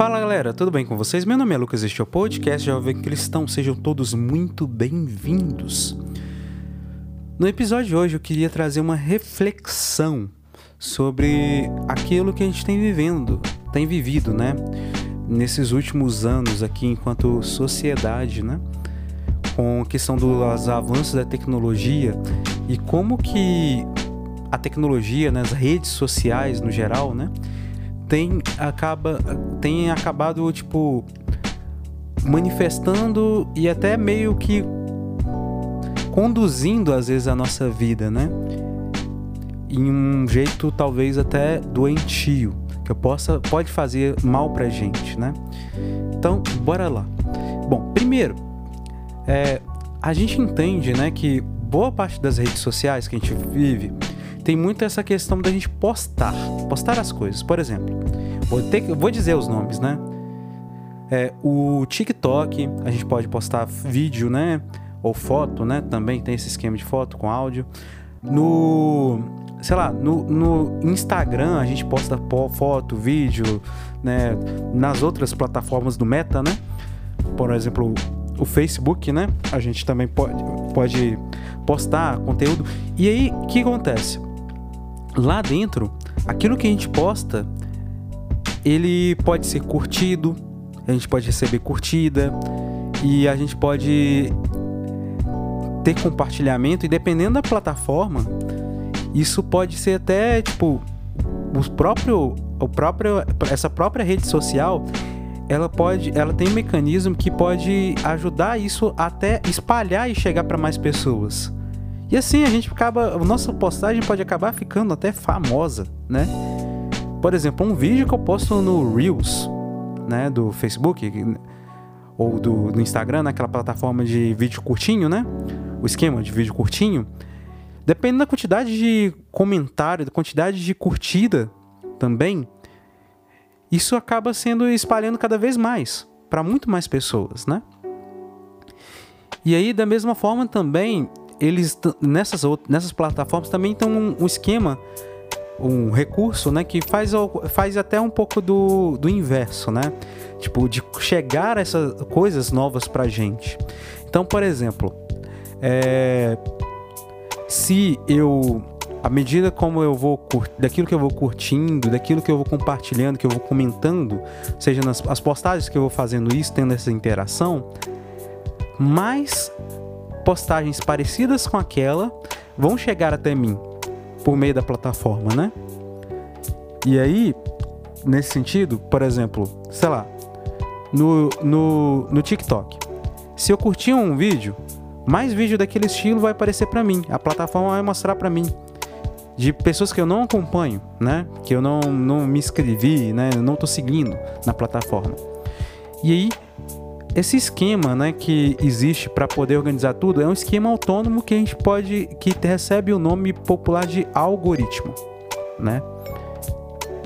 Fala galera, tudo bem com vocês? Meu nome é Lucas, este é o podcast Jovem Cristão. Sejam todos muito bem-vindos. No episódio de hoje eu queria trazer uma reflexão sobre aquilo que a gente tem vivendo, tem vivido, né? Nesses últimos anos aqui enquanto sociedade, né? Com a questão dos avanços da tecnologia e como que a tecnologia, né, as redes sociais no geral, né, tem acaba tem acabado tipo manifestando e até meio que conduzindo às vezes a nossa vida, né? Em um jeito talvez até doentio, que possa pode fazer mal pra gente, né? Então, bora lá. Bom, primeiro, é, a gente entende, né, que boa parte das redes sociais que a gente vive tem muito essa questão da gente postar, postar as coisas. Por exemplo, vou, ter, vou dizer os nomes, né? É, o TikTok, a gente pode postar vídeo, né? Ou foto, né? Também tem esse esquema de foto com áudio. No, sei lá, no, no Instagram a gente posta foto, vídeo, né? Nas outras plataformas do Meta, né? Por exemplo, o Facebook, né? A gente também pode, pode postar conteúdo. E aí, o que acontece? Lá dentro, aquilo que a gente posta, ele pode ser curtido, a gente pode receber curtida e a gente pode ter compartilhamento e dependendo da plataforma, isso pode ser até tipo o próprio, o próprio essa própria rede social ela pode ela tem um mecanismo que pode ajudar isso até espalhar e chegar para mais pessoas. E assim a gente acaba, a nossa postagem pode acabar ficando até famosa, né? Por exemplo, um vídeo que eu posto no Reels, né, do Facebook ou do, do Instagram, naquela plataforma de vídeo curtinho, né? O esquema de vídeo curtinho, dependendo da quantidade de comentário, da quantidade de curtida também, isso acaba sendo espalhando cada vez mais para muito mais pessoas, né? E aí, da mesma forma também, eles nessas, nessas plataformas também tem um, um, esquema, um recurso, né, que faz, faz até um pouco do, do inverso, né? Tipo, de chegar essas coisas novas pra gente. Então, por exemplo, é, se eu à medida como eu vou daquilo que eu vou curtindo, daquilo que eu vou compartilhando, que eu vou comentando, seja nas as postagens que eu vou fazendo isso, tendo essa interação, mais postagens parecidas com aquela vão chegar até mim por meio da plataforma, né? E aí, nesse sentido, por exemplo, sei lá, no, no, no TikTok, se eu curtir um vídeo, mais vídeo daquele estilo vai aparecer para mim. A plataforma vai mostrar para mim de pessoas que eu não acompanho, né? Que eu não, não me inscrevi, né? Eu não tô seguindo na plataforma. E aí esse esquema, né, que existe para poder organizar tudo é um esquema autônomo que a gente pode que recebe o nome popular de algoritmo, né?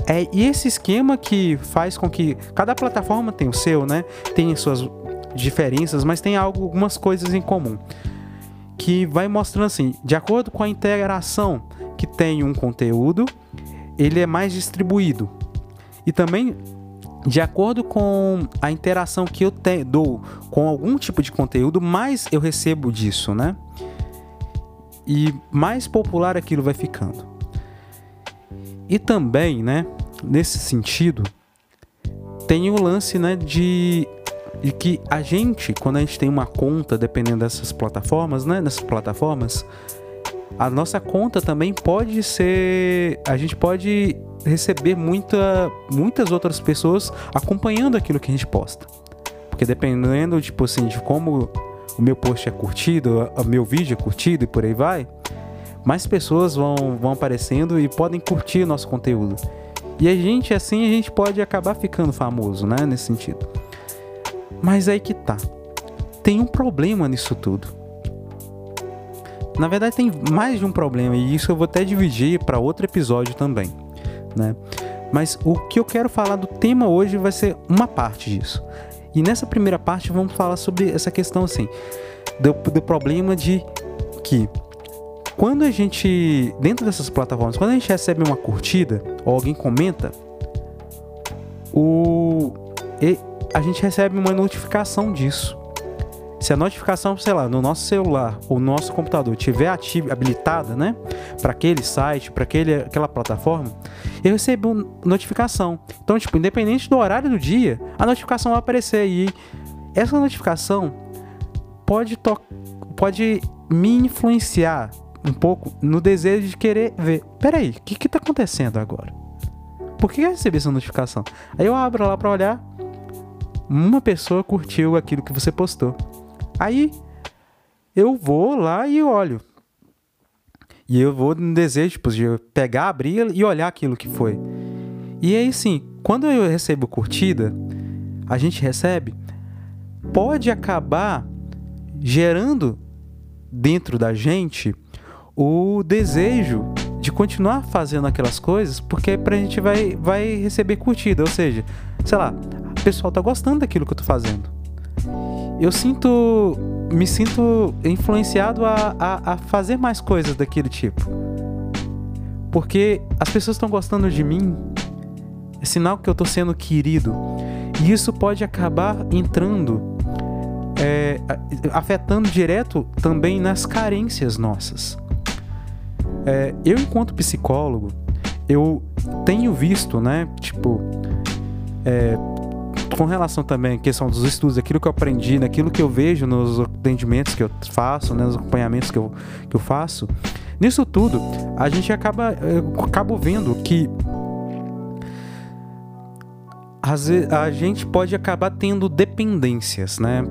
É e esse esquema que faz com que cada plataforma tem o seu, né? Tem suas diferenças, mas tem algo, algumas coisas em comum. Que vai mostrando assim, de acordo com a interação que tem um conteúdo, ele é mais distribuído. E também de acordo com a interação que eu te, dou com algum tipo de conteúdo, mais eu recebo disso, né? E mais popular aquilo vai ficando. E também, né, nesse sentido, tem o lance, né, de, de que a gente, quando a gente tem uma conta, dependendo dessas plataformas, né, nessas plataformas, a nossa conta também pode ser, a gente pode receber muita, muitas outras pessoas acompanhando aquilo que a gente posta. Porque dependendo, tipo assim, de como o meu post é curtido, o meu vídeo é curtido e por aí vai, mais pessoas vão, vão aparecendo e podem curtir o nosso conteúdo. E a gente, assim, a gente pode acabar ficando famoso, né? Nesse sentido. Mas aí que tá. Tem um problema nisso tudo. Na verdade, tem mais de um problema, e isso eu vou até dividir para outro episódio também né? Mas o que eu quero falar do tema hoje vai ser uma parte disso. E nessa primeira parte vamos falar sobre essa questão assim, do, do problema de que quando a gente, dentro dessas plataformas, quando a gente recebe uma curtida ou alguém comenta, o, e a gente recebe uma notificação disso. Se a notificação, sei lá, no nosso celular ou no nosso computador tiver ativa, habilitada, né, para aquele site, para aquela plataforma, eu recebo notificação. Então, tipo, independente do horário do dia, a notificação vai aparecer e essa notificação pode pode me influenciar um pouco no desejo de querer ver. Peraí, o que que tá acontecendo agora? Por que eu recebi essa notificação? Aí eu abro lá para olhar. Uma pessoa curtiu aquilo que você postou. Aí eu vou lá e olho. E eu vou no desejo tipo, de pegar, abrir e olhar aquilo que foi. E aí sim, quando eu recebo curtida, a gente recebe, pode acabar gerando dentro da gente o desejo de continuar fazendo aquelas coisas, porque pra gente vai, vai receber curtida, ou seja, sei lá, o pessoal tá gostando daquilo que eu tô fazendo eu sinto. Me sinto influenciado a, a, a fazer mais coisas daquele tipo. Porque as pessoas estão gostando de mim, é sinal que eu estou sendo querido. E isso pode acabar entrando, é, afetando direto também nas carências nossas. É, eu, enquanto psicólogo, eu tenho visto, né, tipo, é, com relação também à questão dos estudos, aquilo que eu aprendi, naquilo que eu vejo nos atendimentos que eu faço, né, nos acompanhamentos que eu, que eu faço, nisso tudo, a gente acaba, acaba vendo que a gente pode acabar tendo dependências, né?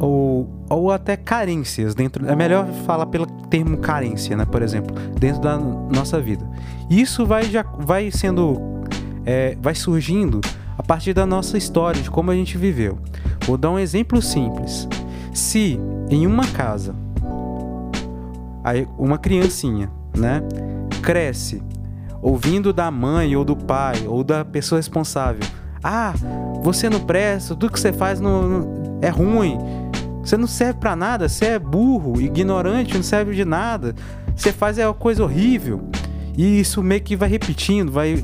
Ou, ou até carências dentro. É melhor falar pelo termo carência, né? Por exemplo, dentro da nossa vida. Isso vai já vai sendo, é, vai surgindo partir da nossa história, de como a gente viveu. Vou dar um exemplo simples. Se em uma casa uma criancinha, né, cresce ouvindo da mãe ou do pai ou da pessoa responsável, ah, você não presta, tudo que você faz não, não é ruim, você não serve para nada, você é burro, ignorante, não serve de nada, você faz é uma coisa horrível. E isso meio que vai repetindo, vai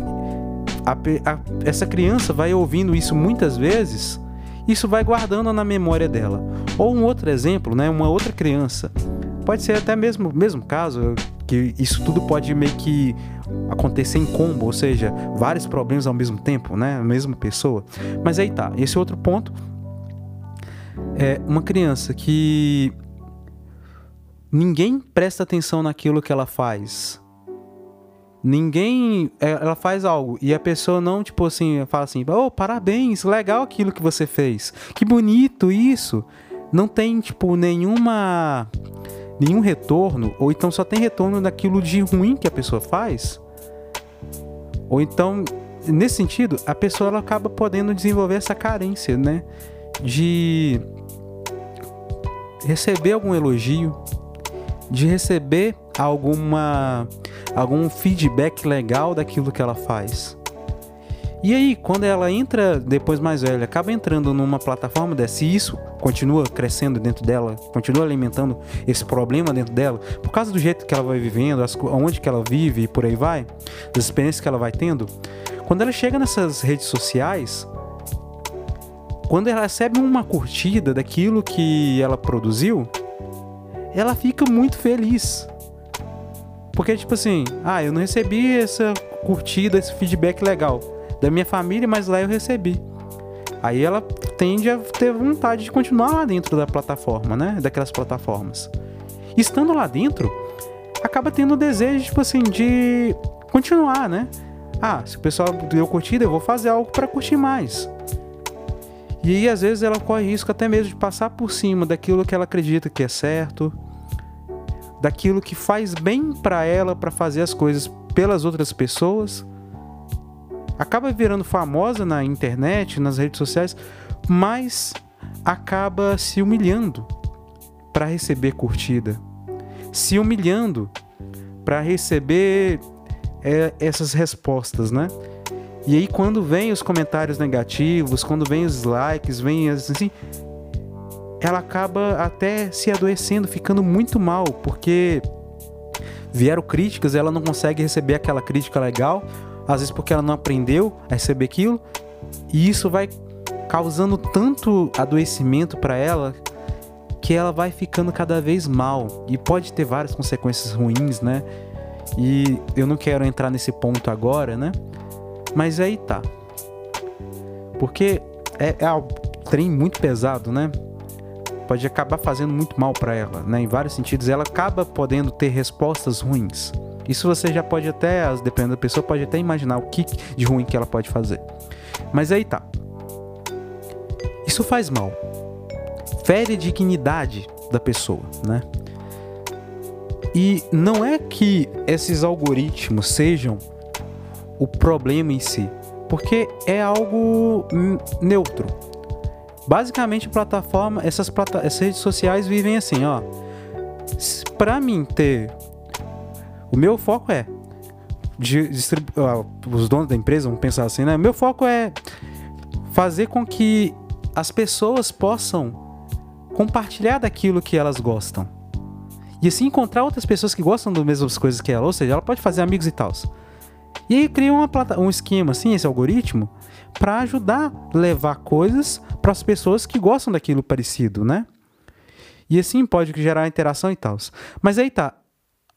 a, a, essa criança vai ouvindo isso muitas vezes, isso vai guardando na memória dela. Ou um outro exemplo, né, uma outra criança, pode ser até mesmo mesmo caso que isso tudo pode meio que acontecer em combo, ou seja, vários problemas ao mesmo tempo, né, a mesma pessoa. Mas aí tá, esse outro ponto é uma criança que ninguém presta atenção naquilo que ela faz Ninguém. É, ela faz algo e a pessoa não, tipo assim, fala assim: oh, parabéns, legal aquilo que você fez. Que bonito isso. Não tem, tipo, nenhuma. Nenhum retorno, ou então só tem retorno daquilo de ruim que a pessoa faz. Ou então, nesse sentido, a pessoa ela acaba podendo desenvolver essa carência, né? De receber algum elogio, de receber alguma algum feedback legal daquilo que ela faz. E aí, quando ela entra depois mais velha, acaba entrando numa plataforma dessa, e isso continua crescendo dentro dela, continua alimentando esse problema dentro dela, por causa do jeito que ela vai vivendo, as, onde que ela vive e por aí vai, das experiências que ela vai tendo, quando ela chega nessas redes sociais, quando ela recebe uma curtida daquilo que ela produziu, ela fica muito feliz. Porque, tipo assim, ah, eu não recebi essa curtida, esse feedback legal da minha família, mas lá eu recebi. Aí ela tende a ter vontade de continuar lá dentro da plataforma, né? Daquelas plataformas. Estando lá dentro, acaba tendo o desejo, tipo assim, de continuar, né? Ah, se o pessoal deu curtida, eu vou fazer algo para curtir mais. E aí, às vezes, ela corre risco até mesmo de passar por cima daquilo que ela acredita que é certo, daquilo que faz bem para ela para fazer as coisas pelas outras pessoas. Acaba virando famosa na internet, nas redes sociais, mas acaba se humilhando para receber curtida, se humilhando para receber é, essas respostas, né? E aí quando vem os comentários negativos, quando vem os likes, vem assim, ela acaba até se adoecendo, ficando muito mal, porque vieram críticas, ela não consegue receber aquela crítica legal, às vezes porque ela não aprendeu a receber aquilo, e isso vai causando tanto adoecimento para ela que ela vai ficando cada vez mal e pode ter várias consequências ruins, né? E eu não quero entrar nesse ponto agora, né? Mas aí tá. Porque é, é um trem muito pesado, né? Pode acabar fazendo muito mal para ela, né? Em vários sentidos, ela acaba podendo ter respostas ruins. Isso você já pode até, dependendo da pessoa, pode até imaginar o que de ruim que ela pode fazer. Mas aí tá. Isso faz mal fere a dignidade da pessoa, né? E não é que esses algoritmos sejam o problema em si, porque é algo neutro. Basicamente, plataforma, essas, plata essas redes sociais vivem assim, ó. Para mim ter, o meu foco é de, os donos da empresa vão pensar assim, né? Meu foco é fazer com que as pessoas possam compartilhar daquilo que elas gostam. E assim encontrar outras pessoas que gostam das mesmas coisas que ela, ou seja, ela pode fazer amigos e tal. E aí cria uma um esquema assim, esse algoritmo, para ajudar a levar coisas para as pessoas que gostam daquilo parecido, né? E assim pode gerar interação e tal. Mas aí tá,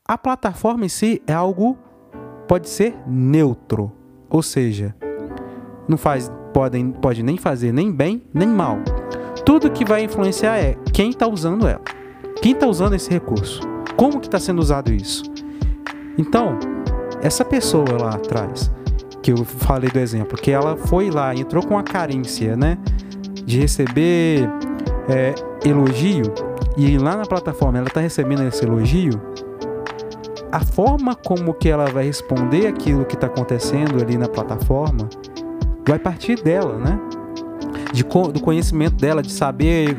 a plataforma em si é algo pode ser neutro, ou seja, não faz pode, pode nem fazer nem bem nem mal. Tudo que vai influenciar é quem está usando ela. Quem está usando esse recurso? Como que está sendo usado isso? Então, essa pessoa lá atrás, que eu falei do exemplo, que ela foi lá, entrou com a carência, né? De receber é, elogio, e lá na plataforma ela está recebendo esse elogio, a forma como que ela vai responder aquilo que está acontecendo ali na plataforma vai partir dela, né? de, do conhecimento dela, de saber,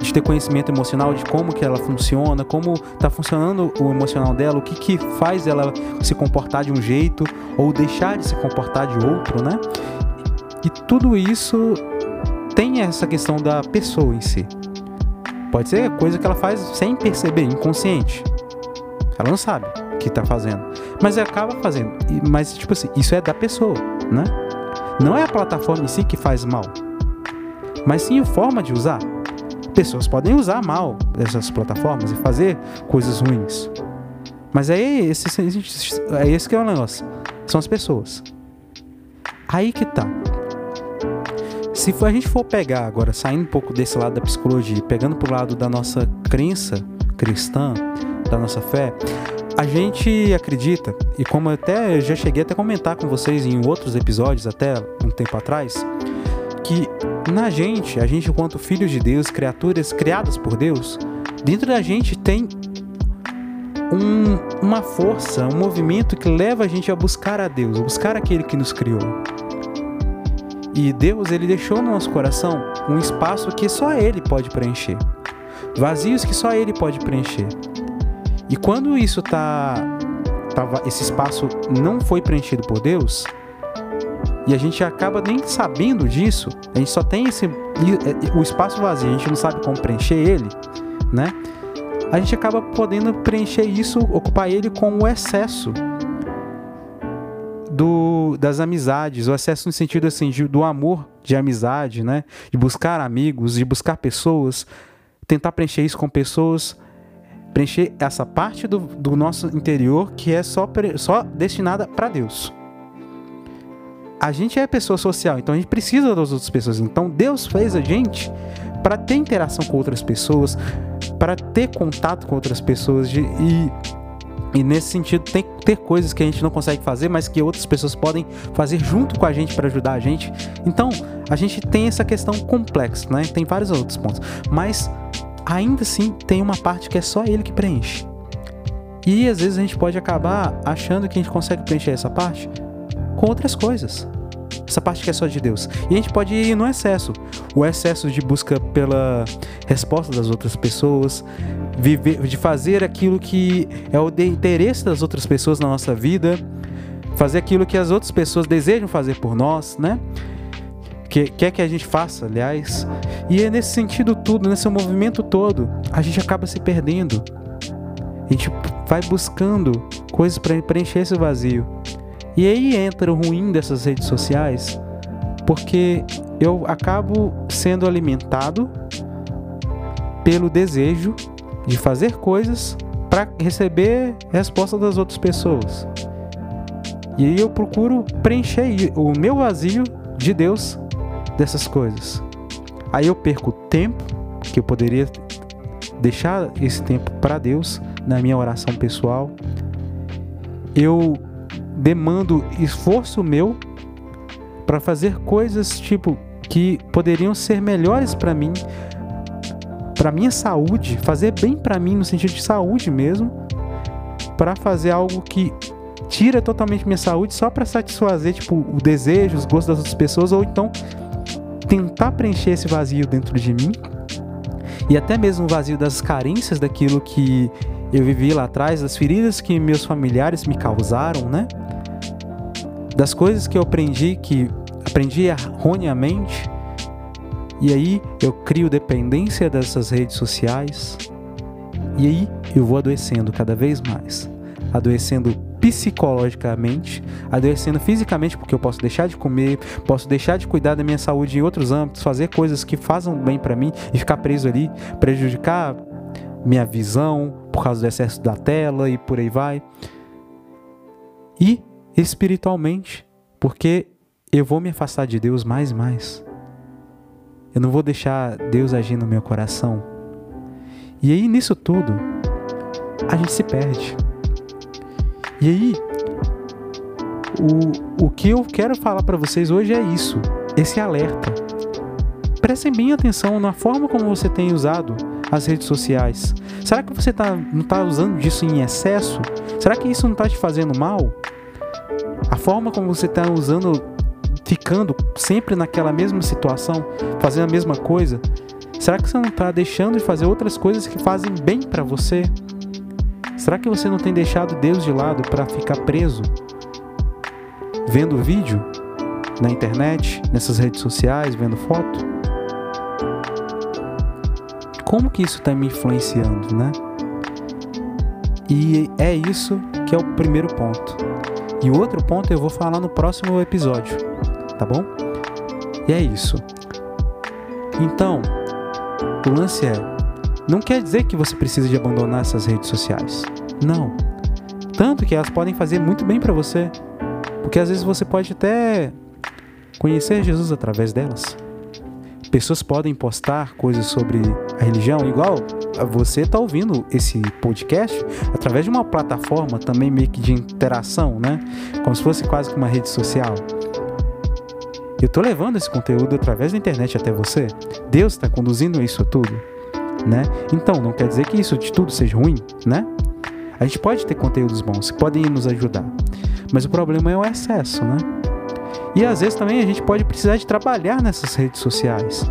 de ter conhecimento emocional de como que ela funciona, como está funcionando o emocional dela, o que, que faz ela se comportar de um jeito ou deixar de se comportar de outro, né? E tudo isso tem essa questão da pessoa em si. Pode ser coisa que ela faz sem perceber, inconsciente. Ela não sabe o que está fazendo. Mas acaba fazendo. Mas, tipo assim, isso é da pessoa, né? Não é a plataforma em si que faz mal mas sim a forma de usar. Pessoas podem usar mal essas plataformas e fazer coisas ruins. Mas aí esse, é esse que é o negócio. São as pessoas. Aí que tá. Se a gente for pegar agora, saindo um pouco desse lado da psicologia, pegando pro lado da nossa crença cristã, da nossa fé, a gente acredita, e como até eu já cheguei até a comentar com vocês em outros episódios, até um tempo atrás, que na gente, a gente enquanto filhos de Deus, criaturas criadas por Deus, dentro da gente tem um, uma força, um movimento que leva a gente a buscar a Deus, a buscar aquele que nos criou. E Deus, ele deixou no nosso coração um espaço que só ele pode preencher. Vazios que só ele pode preencher. E quando isso tá, esse espaço não foi preenchido por Deus, e a gente acaba nem sabendo disso, a gente só tem esse é, o espaço vazio, a gente não sabe como preencher ele, né? A gente acaba podendo preencher isso, ocupar ele com o excesso do, das amizades, o excesso no sentido assim de, do amor de amizade, né? De buscar amigos, de buscar pessoas, tentar preencher isso com pessoas, preencher essa parte do, do nosso interior que é só, só destinada para Deus a gente é pessoa social, então a gente precisa das outras pessoas. Então Deus fez a gente para ter interação com outras pessoas, para ter contato com outras pessoas de, e e nesse sentido, tem que ter coisas que a gente não consegue fazer, mas que outras pessoas podem fazer junto com a gente para ajudar a gente. Então, a gente tem essa questão complexa, né? Tem vários outros pontos. Mas, ainda assim, tem uma parte que é só ele que preenche. E às vezes a gente pode acabar achando que a gente consegue preencher essa parte com outras coisas. Essa parte que é só de Deus. E a gente pode ir no excesso. O excesso de busca pela resposta das outras pessoas, viver, de fazer aquilo que é o de interesse das outras pessoas na nossa vida, fazer aquilo que as outras pessoas desejam fazer por nós, né? Que quer que a gente faça, aliás. E é nesse sentido tudo, nesse movimento todo, a gente acaba se perdendo. A gente vai buscando coisas para preencher esse vazio. E aí entra o ruim dessas redes sociais, porque eu acabo sendo alimentado pelo desejo de fazer coisas para receber resposta das outras pessoas. E aí eu procuro preencher o meu vazio de Deus dessas coisas. Aí eu perco tempo que eu poderia deixar esse tempo para Deus na minha oração pessoal. Eu demando esforço meu para fazer coisas tipo que poderiam ser melhores para mim, para minha saúde, fazer bem para mim no sentido de saúde mesmo, para fazer algo que tira totalmente minha saúde só para satisfazer tipo o desejo, os gostos das outras pessoas ou então tentar preencher esse vazio dentro de mim e até mesmo o vazio das carências daquilo que eu vivi lá atrás, das feridas que meus familiares me causaram, né? Das coisas que eu aprendi que aprendi erroneamente. E aí eu crio dependência dessas redes sociais. E aí eu vou adoecendo cada vez mais, adoecendo psicologicamente, adoecendo fisicamente, porque eu posso deixar de comer, posso deixar de cuidar da minha saúde em outros âmbitos, fazer coisas que façam bem para mim e ficar preso ali, prejudicar minha visão por causa do excesso da tela e por aí vai. E espiritualmente, porque eu vou me afastar de Deus mais e mais. Eu não vou deixar Deus agir no meu coração. E aí nisso tudo, a gente se perde. E aí, o, o que eu quero falar para vocês hoje é isso, esse alerta. Prestem bem atenção na forma como você tem usado as redes sociais. Será que você tá, não está usando disso em excesso? Será que isso não está te fazendo mal? A forma como você está usando, ficando sempre naquela mesma situação, fazendo a mesma coisa, será que você não está deixando de fazer outras coisas que fazem bem para você? Será que você não tem deixado Deus de lado para ficar preso vendo vídeo na internet, nessas redes sociais, vendo foto? Como que isso está me influenciando, né? E é isso que é o primeiro ponto. E o outro ponto eu vou falar no próximo episódio, tá bom? E é isso. Então, o lance é não quer dizer que você precisa de abandonar essas redes sociais. Não. Tanto que elas podem fazer muito bem para você. Porque às vezes você pode até conhecer Jesus através delas. Pessoas podem postar coisas sobre a religião, igual você está ouvindo esse podcast através de uma plataforma também meio que de interação, né? Como se fosse quase que uma rede social. Eu estou levando esse conteúdo através da internet até você. Deus está conduzindo isso tudo né? Então, não quer dizer que isso de tudo seja ruim, né? A gente pode ter conteúdos bons que podem nos ajudar, mas o problema é o excesso, né? E às vezes também a gente pode precisar de trabalhar nessas redes sociais.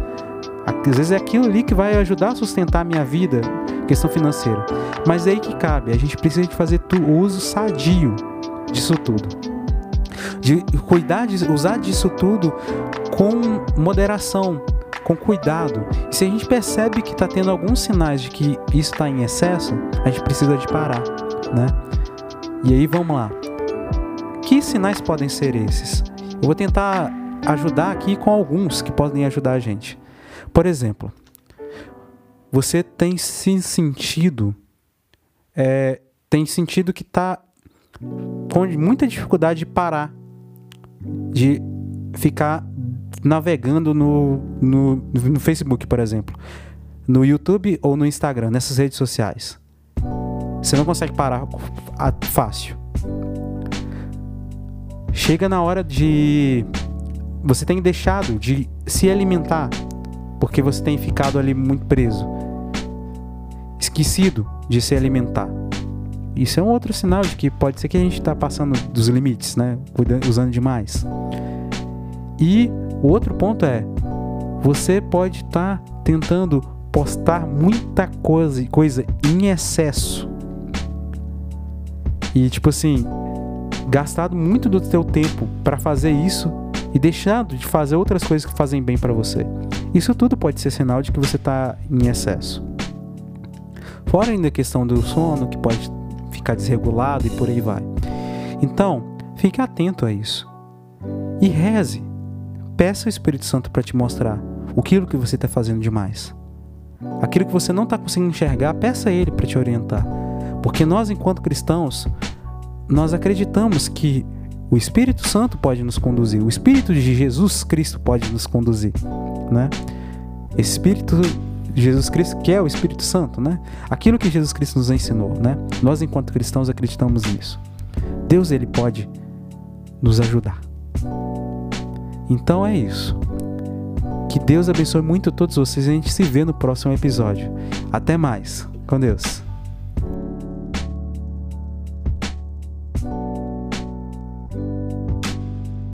Às vezes é aquilo ali que vai ajudar a sustentar a minha vida, questão financeira. Mas é aí que cabe, a gente precisa de fazer o uso sadio disso tudo. De cuidar, de usar disso tudo com moderação, com cuidado. E se a gente percebe que está tendo alguns sinais de que isso está em excesso, a gente precisa de parar, né? E aí vamos lá. Que sinais podem ser esses? Eu vou tentar ajudar aqui com alguns que podem ajudar a gente. Por exemplo, você tem se sentido, é, tem sentido que está com muita dificuldade de parar, de ficar navegando no, no, no Facebook, por exemplo, no YouTube ou no Instagram, nessas redes sociais. Você não consegue parar fácil. Chega na hora de. Você tem deixado de se alimentar porque você tem ficado ali muito preso, esquecido de se alimentar. Isso é um outro sinal de que pode ser que a gente está passando dos limites, né? Usando demais. E o outro ponto é: você pode estar tá tentando postar muita coisa, coisa em excesso. E tipo assim, gastado muito do teu tempo para fazer isso e deixando de fazer outras coisas que fazem bem para você. Isso tudo pode ser sinal de que você está em excesso. Fora ainda a questão do sono, que pode ficar desregulado e por aí vai. Então, fique atento a isso. E reze peça o Espírito Santo para te mostrar aquilo que você está fazendo demais. Aquilo que você não está conseguindo enxergar, peça a Ele para te orientar. Porque nós, enquanto cristãos, nós acreditamos que o Espírito Santo pode nos conduzir, o Espírito de Jesus Cristo pode nos conduzir, né? Espírito Jesus Cristo, que é o Espírito Santo, né? Aquilo que Jesus Cristo nos ensinou, né? Nós, enquanto cristãos, acreditamos nisso. Deus, ele pode nos ajudar. Então é isso. Que Deus abençoe muito todos vocês a gente se vê no próximo episódio. Até mais. Com Deus.